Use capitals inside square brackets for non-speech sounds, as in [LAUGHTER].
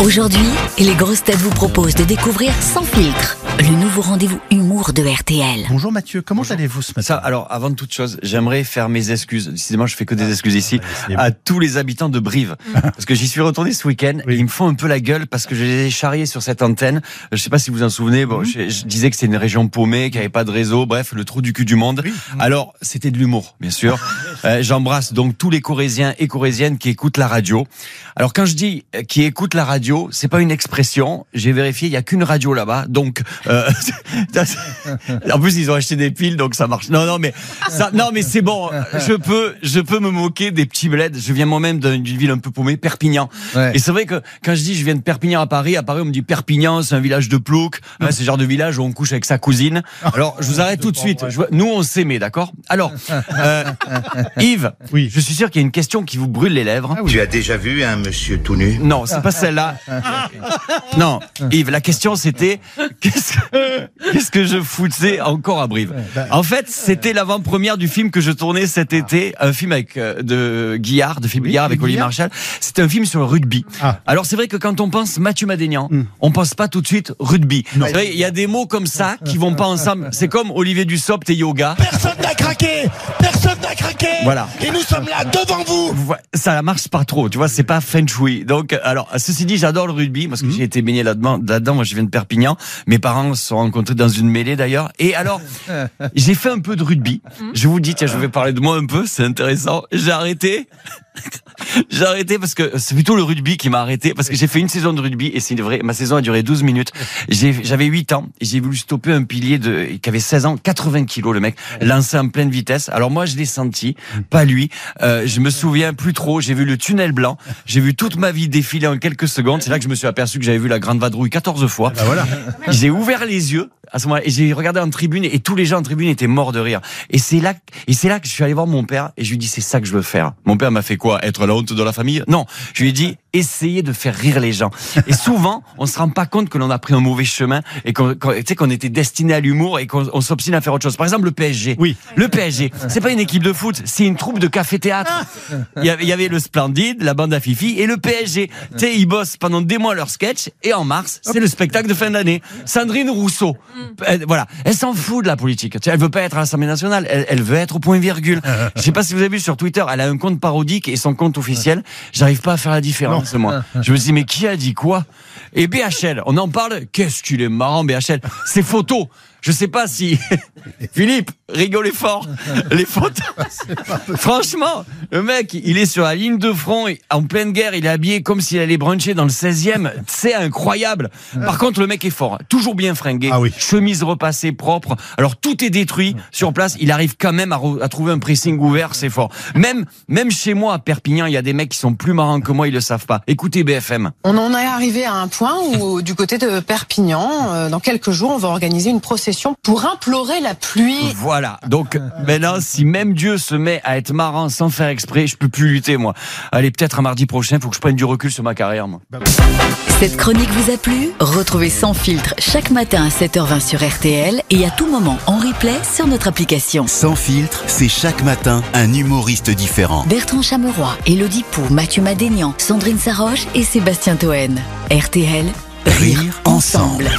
Aujourd'hui, les grosses têtes vous proposent de découvrir Sans filtre, le nouveau rendez-vous humour de RTL. Bonjour Mathieu, comment allez-vous ce matin Ça, alors, avant de toute chose, j'aimerais faire mes excuses. Décidément, je fais que des excuses ici c'est à tous les habitants de Brive, parce que j'y suis retourné ce week-end. Oui. et Ils me font un peu la gueule parce que je les ai charriés sur cette antenne. Je sais pas si vous en souvenez. Bon, je, je disais que c'est une région paumée, qu'il n'y avait pas de réseau. Bref, le trou du cul du monde. Alors, c'était de l'humour, bien sûr. [LAUGHS] Euh, J'embrasse donc tous les Corésiens et Corésiennes qui écoutent la radio. Alors, quand je dis euh, qui écoutent la radio, c'est pas une expression. J'ai vérifié, il y a qu'une radio là-bas. Donc, euh, [LAUGHS] en plus, ils ont acheté des piles, donc ça marche. Non, non, mais ça, non, mais c'est bon. Je peux, je peux me moquer des petits bleds. Je viens moi-même d'une ville un peu paumée, Perpignan. Ouais. Et c'est vrai que quand je dis je viens de Perpignan à Paris, à Paris on me dit Perpignan, c'est un village de plouc. Hein, c'est le genre de village où on couche avec sa cousine. Alors je vous arrête tout de suite. Je nous on s'aimait, d'accord? Alors, euh, Yves, Oui. je suis sûr qu'il y a une question qui vous brûle les lèvres. Tu as déjà vu un monsieur tout nu? Non, c'est pas celle-là. [LAUGHS] Non, Yves, la question c'était qu'est-ce [LAUGHS] qu'est-ce que je foutais encore à Brive En fait, c'était l'avant-première du film que je tournais cet été, un film avec euh, de Guillard, de Philippe Oui, Guillard avec. Olivier Marchal. C'était un film sur le rugby. Ah. Alors c'est vrai que quand on pense Mathieu Madénian, on pense pas tout de suite rugby. C'est vrai, il y a des mots comme ça qui vont pas ensemble. C'est comme Olivier Dussopt et yoga. Personne n'a craqué Personne n'a craqué Voilà. Et nous sommes là devant vous ça marche pas trop, tu vois, c'est pas feng shui. Donc, alors, ceci dit, j'adore le rugby parce que j'ai été baigné là-dedans. Là-dedans, moi, je viens de Perpignan. Mes parents se sont rencontrés dans une mêlée d'ailleurs. Et alors, [LAUGHS] j'ai fait un peu de rugby. Je vous dis, tiens, je vais parler de moi un peu, c'est intéressant. J'ai arrêté. J'ai arrêté parce que c'est plutôt le rugby qui m'a arrêté parce que j'ai fait une saison de rugby et c'est vrai, ma saison a duré 12 minutes. J'avais 8 ans et j'ai voulu stopper un pilier de, qui avait 16 ans, 80 kilos le mec, lancé en pleine vitesse. Alors moi je l'ai senti, pas lui. Euh, je me souviens plus trop, j'ai vu le tunnel blanc, j'ai vu toute ma vie défiler en quelques secondes. C'est là que je me suis aperçu que j'avais vu la grande vadrouille 14 fois. Bah voilà. J'ai ouvert les yeux à ce moment-là et j'ai regardé en tribune et tous les gens en tribune étaient morts de rire. Et c'est là et c'est là que je suis allé voir mon père et je lui ai dit c'est ça que je veux faire. Mon père m'a fait quoi? Être la honte de la famille? Non, je lui ai dit essayer de faire rire les gens. Et souvent, [LAUGHS] on se rend pas compte que l'on a pris un mauvais chemin et qu'on qu'on- tu sais qu'on était destiné à l'humour et qu'on on s'obstine à faire autre chose. Par exemple, le PSG. Oui. Le PSG, c'est pas une équipe de foot, c'est une troupe de café-théâtre. Il y avait, il y avait le Splendide, la bande à Fifi et le PSG. Tu sais, ils bossent pendant des mois leur sketch et en mars, c'est le spectacle de fin d'année. Sandrine Rousseau, elle, voilà, elle s'en fout de la politique. Elle veut pas être à l'Assemblée nationale, elle, elle veut être au point virgule. [LAUGHS] Je sais pas si vous avez vu sur Twitter, elle a un compte parodique et son compte officiel. J'arrive pas à faire la différence moi. [LAUGHS] Je me dis mais qui a dit quoi? Et BHL, on en parle. Qu'est-ce qu'il est marrant BHL. Ces photos. Je sais pas si [LAUGHS] Philippe rigolez fort. Les photos. Franchement, le mec, il est sur la ligne de front, en pleine guerre, il est habillé comme s'il allait bruncher dans le 16e. C'est incroyable. Par contre, le mec est fort, toujours bien fringué, Ah oui. chemise repassée propre. Alors tout est détruit sur place, il arrive quand même à, à trouver un pressing ouvert, c'est fort. Même même chez moi à Perpignan, il y a des mecs qui sont plus marrants que moi, ils le savent pas. Écoutez BFM. On en est arrivé à un point où, du côté de Perpignan, euh, dans quelques jours, on va organiser une procession pour implorer la pluie. Voilà. Donc maintenant, si même Dieu se met à être marrant sans faire exprès, je peux plus lutter moi. Allez, peut-être un mardi prochain, faut que je prenne du recul sur ma carrière moi. Cette chronique vous a plu? Retrouvez Sans filtre chaque matin à 7h20 sur RTL et à tout moment en replay sur notre application. Sans filtre, c'est chaque matin un humoriste différent. Bertrand Chameroy, Elodie Pou, Mathieu Madénian, Sandrine Saroche et Sébastien Toen. RTL, Rire ensemble.